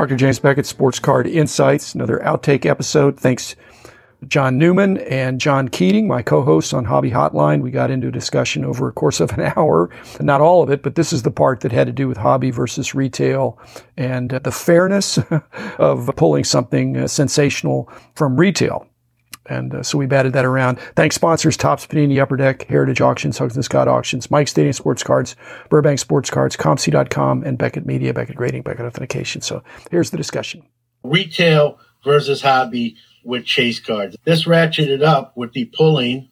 Dr. James Beckett, Sports Card Insights, another outtake episode. Thanks, John Newman and John Keating, my co-hosts on Hobby Hotline. We got into a discussion over a course of an hour, not all of it, but this is the part that had to do with hobby versus retail and the fairness of pulling something uh, sensational from retail. And uh, so we batted that around. Thanks sponsors, Topps Panini, Upper Deck, Heritage Auctions, Huggins and Scott Auctions, Mike Stadium Sports Cards, Burbank Sports Cards, COMC.com, and Beckett Media, Beckett Grading, Beckett Authentication. So here's the discussion. Retail versus hobby with chase cards. This ratcheted up with the pulling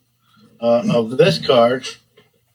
uh, of this card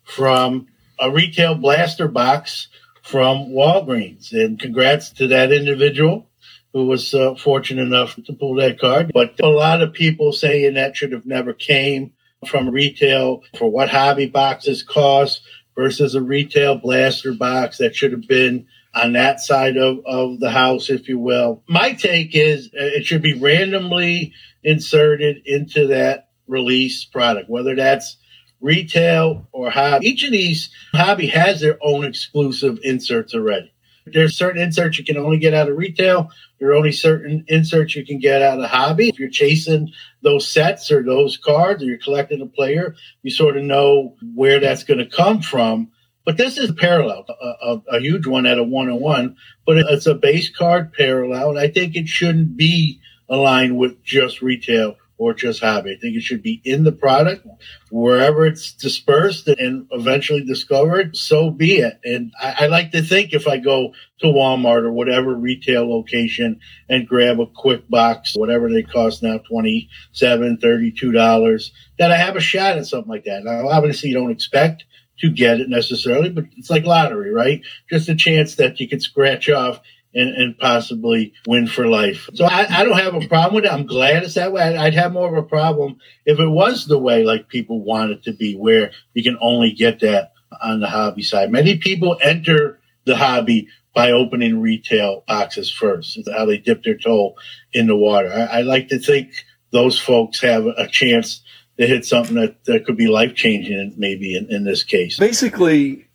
from a retail blaster box from Walgreens. And congrats to that individual who was uh, fortunate enough to pull that card. But a lot of people saying that should have never came from retail for what hobby boxes cost versus a retail blaster box that should have been on that side of, of the house, if you will. My take is uh, it should be randomly inserted into that release product, whether that's retail or hobby. Each of these hobby has their own exclusive inserts already. There's certain inserts you can only get out of retail. There are only certain inserts you can get out of hobby. If you're chasing those sets or those cards or you're collecting a player, you sort of know where that's going to come from. But this is parallel, a, a, a huge one at a one on one, but it's a base card parallel. And I think it shouldn't be aligned with just retail or just hobby. I think it should be in the product wherever it's dispersed and eventually discovered. So be it. And I, I, like to think if I go to Walmart or whatever retail location and grab a quick box, whatever they cost now, 27 $32, that I have a shot at something like that. Now, obviously you don't expect to get it necessarily, but it's like lottery, right? Just a chance that you could scratch off and, and possibly win for life. So I, I, don't have a problem with it. I'm glad it's that way. I'd have more of a problem if it was the way like people want it to be, where you can only get that on the hobby side. Many people enter the hobby by opening retail boxes first. It's how they dip their toe in the water. I, I like to think those folks have a chance to hit something that, that could be life changing, maybe in, in this case. Basically,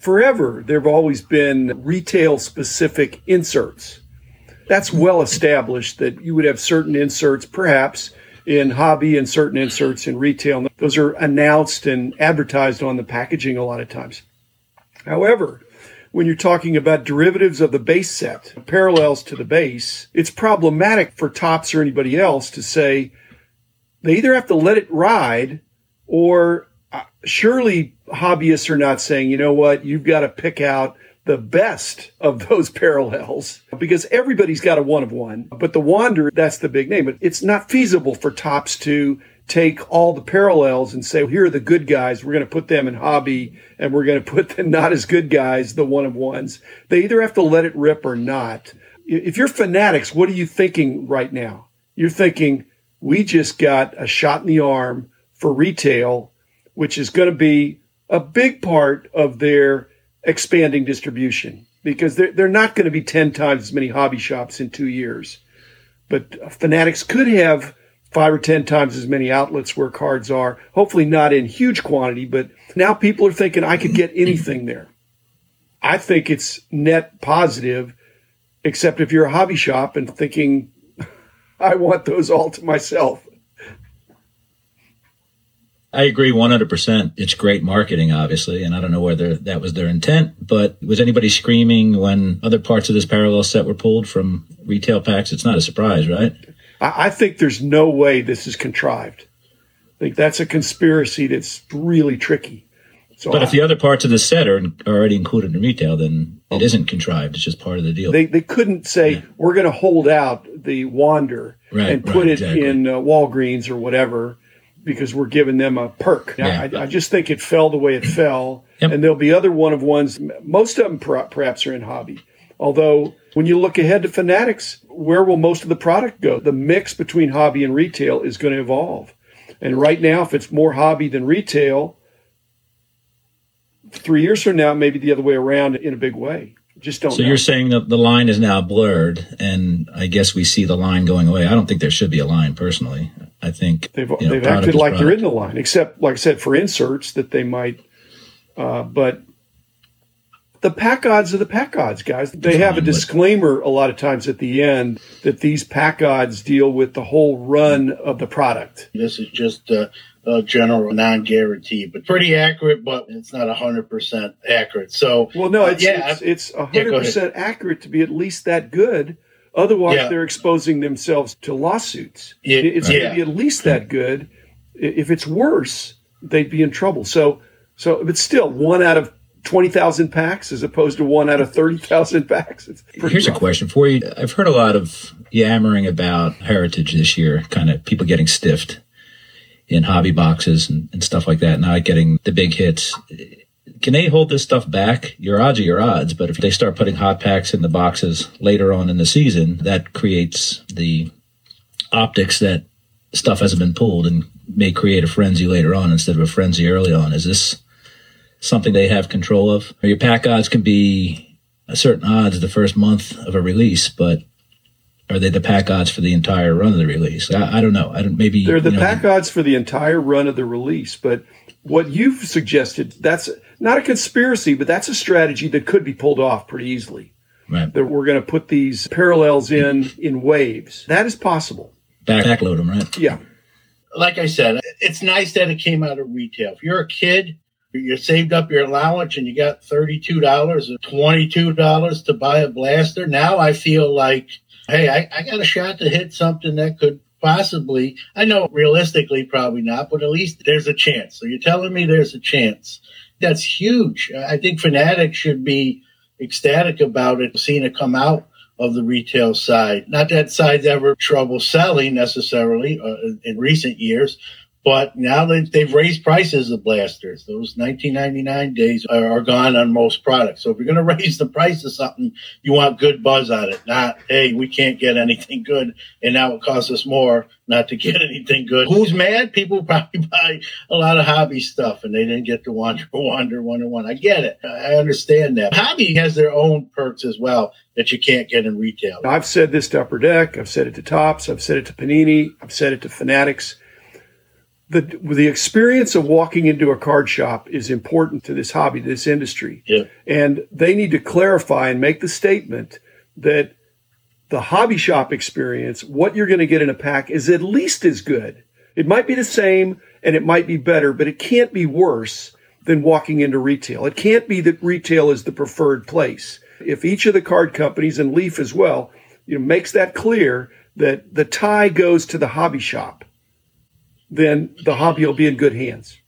forever there have always been retail specific inserts. That's well established that you would have certain inserts, perhaps in hobby and certain inserts in retail. Those are announced and advertised on the packaging a lot of times. However, when you're talking about derivatives of the base set, parallels to the base, it's problematic for Topps or anybody else to say they either have to let it ride or uh, surely hobbyists are not saying, you know what, you've got to pick out the best of those parallels because everybody's got a one of one. But the Wander, that's the big name. But it's not feasible for Topps to take all the parallels and say, well, here are the good guys. We're going to put them in hobby and we're going to put the not as good guys, the one of ones. They either have to let it rip or not. If you're Fanatics, what are you thinking right now? You're thinking, we just got a shot in the arm for retail, which is going to be a big part of their expanding distribution because they're, they're not going to be 10 times as many hobby shops in two years. But Fanatics could have five or 10 times as many outlets where cards are, hopefully not in huge quantity, but now people are thinking I could get anything there. I think it's net positive, except if you're a hobby shop and thinking, I want those all to myself. I agree 100%. It's great marketing, obviously, and I don't know whether that was their intent, but was anybody screaming when other parts of this parallel set were pulled from retail packs? It's not a surprise, right? I think there's no way this is contrived. I think that's a conspiracy that's really tricky. So but I, if the other parts of the set are, are already included in retail, then it isn't contrived. It's just part of the deal. They, they couldn't say, yeah. we're going to hold out the Wander right, and put right, it exactly. in uh, Walgreens or whatever because we're giving them a perk. Yeah. I, I, just think it fell the way it fell. Yep. And there'll be other one of ones. Most of them perhaps are in hobby. Although when you look ahead to Fanatics, where will most of the product go? The mix between hobby and retail is going to evolve. And right now, if it's more hobby than retail, three years from now, maybe the other way around in a big way. Just don't. So know. you're saying that the line is now blurred, and I guess we see the line going away. I don't think there should be a line personally. I think they've, you know, they've acted like product. they're in the line, except like I said for inserts that they might. Uh, but the pack odds are the pack odds, guys. They have a disclaimer a lot of times at the end that these pack odds deal with the whole run of the product. This is just a, a general non-guarantee, but pretty accurate, but it's not hundred percent accurate. So, well, no, it's, yeah, it's, hundred yeah, percent accurate to be at least that good. Otherwise, yeah. they're exposing themselves to lawsuits. Yeah, it's going to be at least that good. If it's worse, they'd be in trouble. So, so, but still, one out of 20,000 packs as opposed to one out of 30,000 packs. Here's rough. a question for you. I've heard a lot of yammering about heritage this year, kind of people getting stiffed in hobby boxes and, and stuff like that, not getting the big hits. Can they hold this stuff back? Your odds are your odds, but if they start putting hot packs in the boxes later on in the season, that creates the optics that stuff hasn't been pulled and may create a frenzy later on instead of a frenzy early on. Is this something they have control of. Are your pack odds can be a certain odds the first month of a release, but are they the pack odds for the entire run of the release? I, I don't know. I don't maybe they're the you know, pack odds for the entire run of the release. But what you've suggested that's not a conspiracy, but that's a strategy that could be pulled off pretty easily. Right. That we're going to put these parallels in in waves. That is possible. Backload them, right? Yeah. Like I said, it's nice that it came out of retail. If you're a kid you saved up your allowance and you got $32 or $22 to buy a blaster. Now I feel like, hey, I, I got a shot to hit something that could possibly, I know realistically probably not, but at least there's a chance. So you're telling me there's a chance. That's huge. I think Fanatics should be ecstatic about it, seeing it come out of the retail side. Not that side's ever trouble selling necessarily uh, in recent years, but now that they've raised prices of blasters, those 1999 days are, gone on most products. So if you're going to raise the price of something, you want good buzz on it, not, hey, we can't get anything good. And now it costs us more not to get anything good. Who's mad? People probably buy a lot of hobby stuff and they didn't get the Wander, Wonder One. I get it. I understand that. Hobby has their own perks as well that you can't get in retail. I've said this to Upper Deck. I've said it to Topps. I've said it to Panini. I've said it to Fanatics the the experience of walking into a card shop is important to this hobby, to this industry. Yeah. And they need to clarify and make the statement that the hobby shop experience, what you're going to get in a pack is at least as good. It might be the same and it might be better, but it can't be worse than walking into retail. It can't be that retail is the preferred place. If each of the card companies and Leaf as well, you know, makes that clear that the tie goes to the hobby shop then the hobby will be in good hands.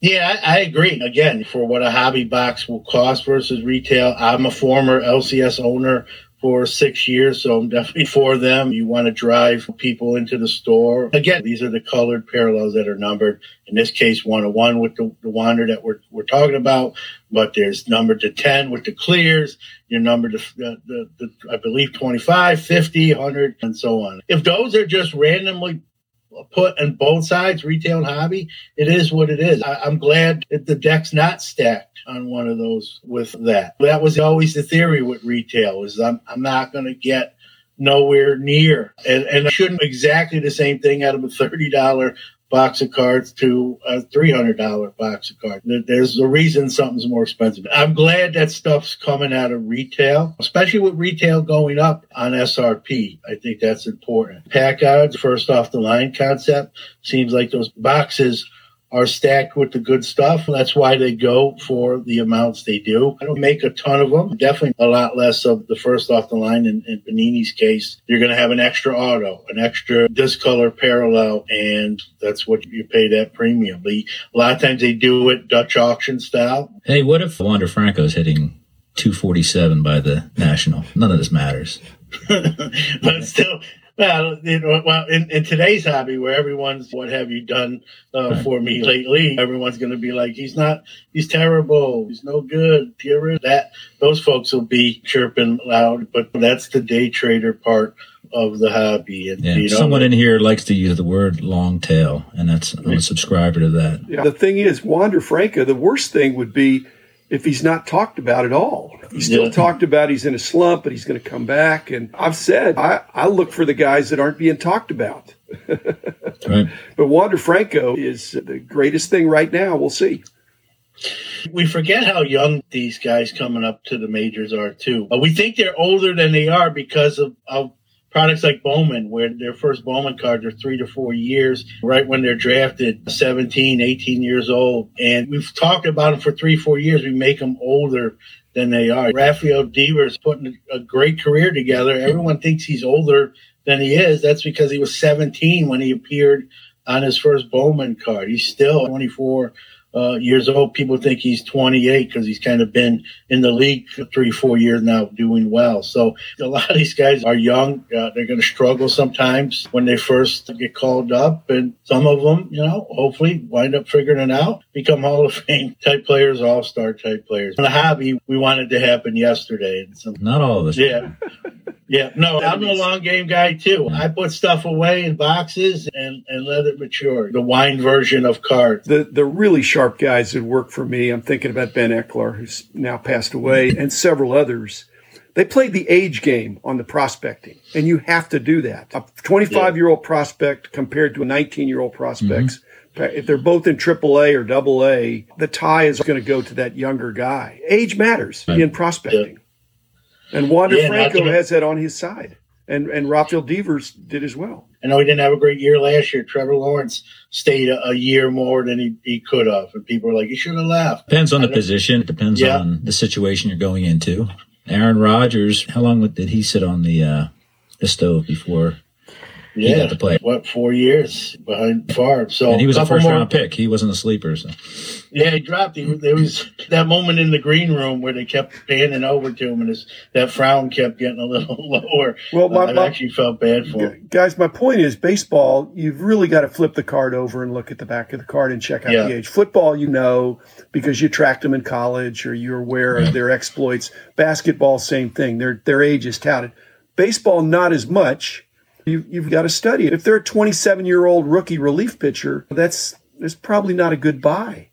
Yeah, I, I, agree. Again, for what a hobby box will cost versus retail, I'm a former LCS owner for six years, so I'm definitely for them. You want to drive people into the store. Again, these are the colored parallels that are numbered. In this case, 101 with the, the wander that we're, we're talking about, but there's numbered to 10 with the clears. Your number to, the, the, the, I believe, 25, 50, 100, and so on. If those are just randomly put on both sides, retail and hobby, it is what it is. I, am glad that the deck's not stacked on one of those with that. That was always the theory with retail is I'm, I'm not going to get nowhere near and, and I shouldn't exactly the same thing out of a $30 box of cards to a $300 box of cards. There's a reason something's more expensive. I'm glad that stuff's coming out of retail, especially with retail going up on SRP. I think that's important. Pack cards, first off the line concept, seems like those boxes are stacked with the good stuff. That's why they go for the amounts they do. I don't make a ton of them. Definitely a lot less of the first off the line. In, in Panini's case, you're going to have an extra auto, an extra discolor parallel, and that's what you pay that premium. A lot of times they do it Dutch auction style. Hey, what if Wander Franco's hitting 247 by the National? None of this matters. but still, well, you know, well, in, in today's hobby, where everyone's "What have you done uh, right. for me lately?" Everyone's going to be like, "He's not. He's terrible. He's no good." That those folks will be chirping loud, but that's the day trader part of the hobby. And, yeah. you know, someone in here likes to use the word long tail, and that's I'm a subscriber to that. Yeah. The thing is, Wander Franco, The worst thing would be if he's not talked about at all. He's still yeah. talked about he's in a slump, but he's going to come back. And I've said I, I look for the guys that aren't being talked about. right. But Wander Franco is the greatest thing right now. We'll see. We forget how young these guys coming up to the majors are too. Uh, we think they're older than they are because of, of products like Bowman, where their first Bowman cards are three to four years, right when they're drafted 17, 18 years old. And we've talked about them for three, four years. We make them older than they are. Rafael Devers putting a great career together. Everyone thinks he's older than he is. That's because he was 17 when he appeared on his first Bowman card. He's still 24 uh, years old. People think he's 28 because he's kind of been in the league for three, four years now, doing well. So a lot of these guys are young. Uh, they're going to struggle sometimes when they first get called up, and some of them, you know, hopefully wind up figuring it out, become Hall of Fame type players, All Star type players. In the hobby, we wanted to happen yesterday. And some, Not all of us. yeah. Yeah, no, I'm a long game guy too. I put stuff away in boxes and, and let it mature. The wine version of cards. The the really sharp guys that work for me, I'm thinking about Ben Eckler, who's now passed away, and several others. They played the age game on the prospecting, and you have to do that. A 25 year old prospect compared to a 19 year old prospect. Mm-hmm. If they're both in AAA or AA, the tie is going to go to that younger guy. Age matters in prospecting. And Wander Yeah, not Franco to- has that on his side. And and Rafael Devers did as well. I know he didn't have a great year last year. Trevor Lawrence stayed a, a year more than he, he could have. And people were like, he should have left. Depends on the position. It depends Yeah. on the situation you're going into. Aaron Rodgers, how long did he sit on the uh, the stove before? He Yeah. got to play. What, four years behind Favre. So And he was a first more- round pick. He wasn't a sleeper. So. Yeah, he dropped. He, there was that moment in the green room where they kept panning over to him, and his that frown kept getting a little lower. Well, my- I my- actually felt bad for him. Guys, my point is baseball, you've really got to flip the card over and look at the back of the card and check out Yeah. the age. Football, you know, because you tracked them in college or you're aware of their exploits. Basketball, same thing. Their their age is touted. Baseball, not as much. You, you've got to study it. If they're a 27 year old rookie relief pitcher, that's that's probably not a good buy.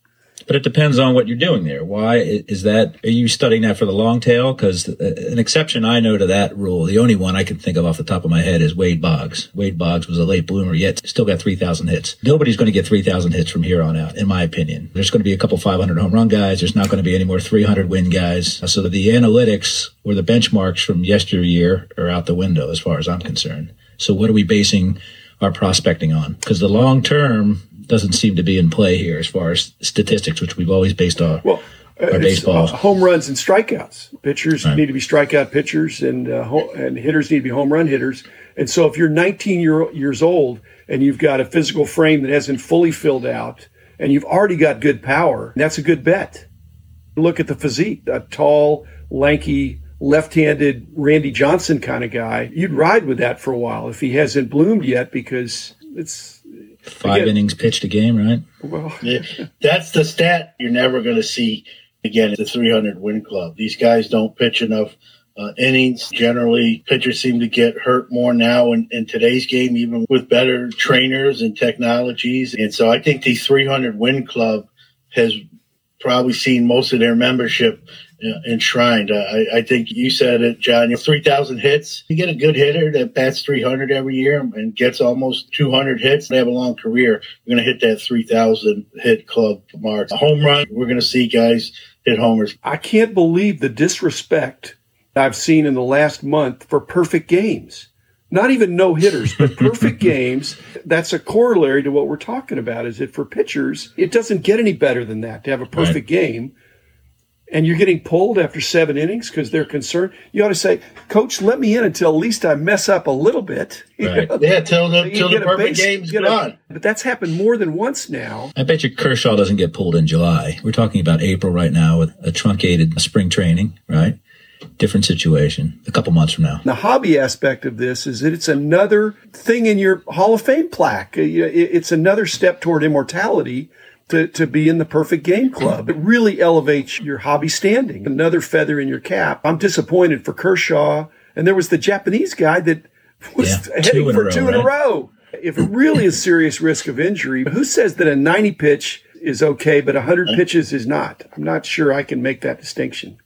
But it depends on what you're doing there. Why is that? Are you studying that for the long tail? Because uh, an exception I know to that rule, the only one I can think of off the top of my head is Wade Boggs. Wade Boggs was a late bloomer, yet still got 3,000 hits. Nobody's going to get 3,000 hits from here on out, in my opinion. There's going to be a couple 500 home run guys. There's not going to be any more 300 win guys. Uh, so the analytics or the benchmarks from yesteryear are out the window as far as I'm concerned. So what are we basing our prospecting on? Because the long term doesn't seem to be in play here as far as statistics, which we've always based on. Well, uh, our baseball. uh, home runs and strikeouts. Pitchers Right. need to be strikeout pitchers, and uh, ho- and hitters need to be home run hitters. And so, if you're 19 year, years old and you've got a physical frame that hasn't fully filled out, and you've already got good power, that's a good bet. Look at the physique: a tall, lanky, left-handed Randy Johnson kind of guy. You'd ride with that for a while if he hasn't bloomed yet, because it's five again- innings pitched a game, right? well. Yeah, that's the stat you're never going to see again at the 300 win club. These guys don't pitch enough uh, innings. Generally, pitchers seem to get hurt more now in, in today's game, even with better trainers and technologies. And so I think the 300 win club has probably seen most of their membership uh, enshrined. I, I think you said it, John. You know, 3,000 hits. You get a good hitter that bats 300 every year and gets almost 200 hits. They have a long career. You're going to hit that 3,000 hit club mark. A home run, we're going to see guys hit homers. I can't believe the disrespect I've seen in the last month for perfect games. Not even no hitters, but perfect games. That's a corollary to what we're talking about. Is that for pitchers, it doesn't get any better than that to have a perfect game. And you're getting pulled after seven innings because they're concerned. You ought to say, Coach, let me in until at least I mess up a little bit. Right. Yeah, till the, till the perfect base- game's gone. but that's happened more than once now. I bet you Kershaw doesn't get pulled in July. We're talking about April right now with a truncated spring training, right? Different situation. A couple months from now. The hobby aspect of this is that it's another thing in your Hall of Fame plaque. Uh, you know, it- It's another step toward immortality to, to be in the perfect game club. It really elevates your hobby standing. Another feather in your cap. I'm disappointed for Kershaw. And there was the Japanese guy that was Yeah, heading for row, two in a row. If it really is serious risk of injury, who says that a 90 pitch is okay, but 100 pitches is not? I'm not sure I can make that distinction.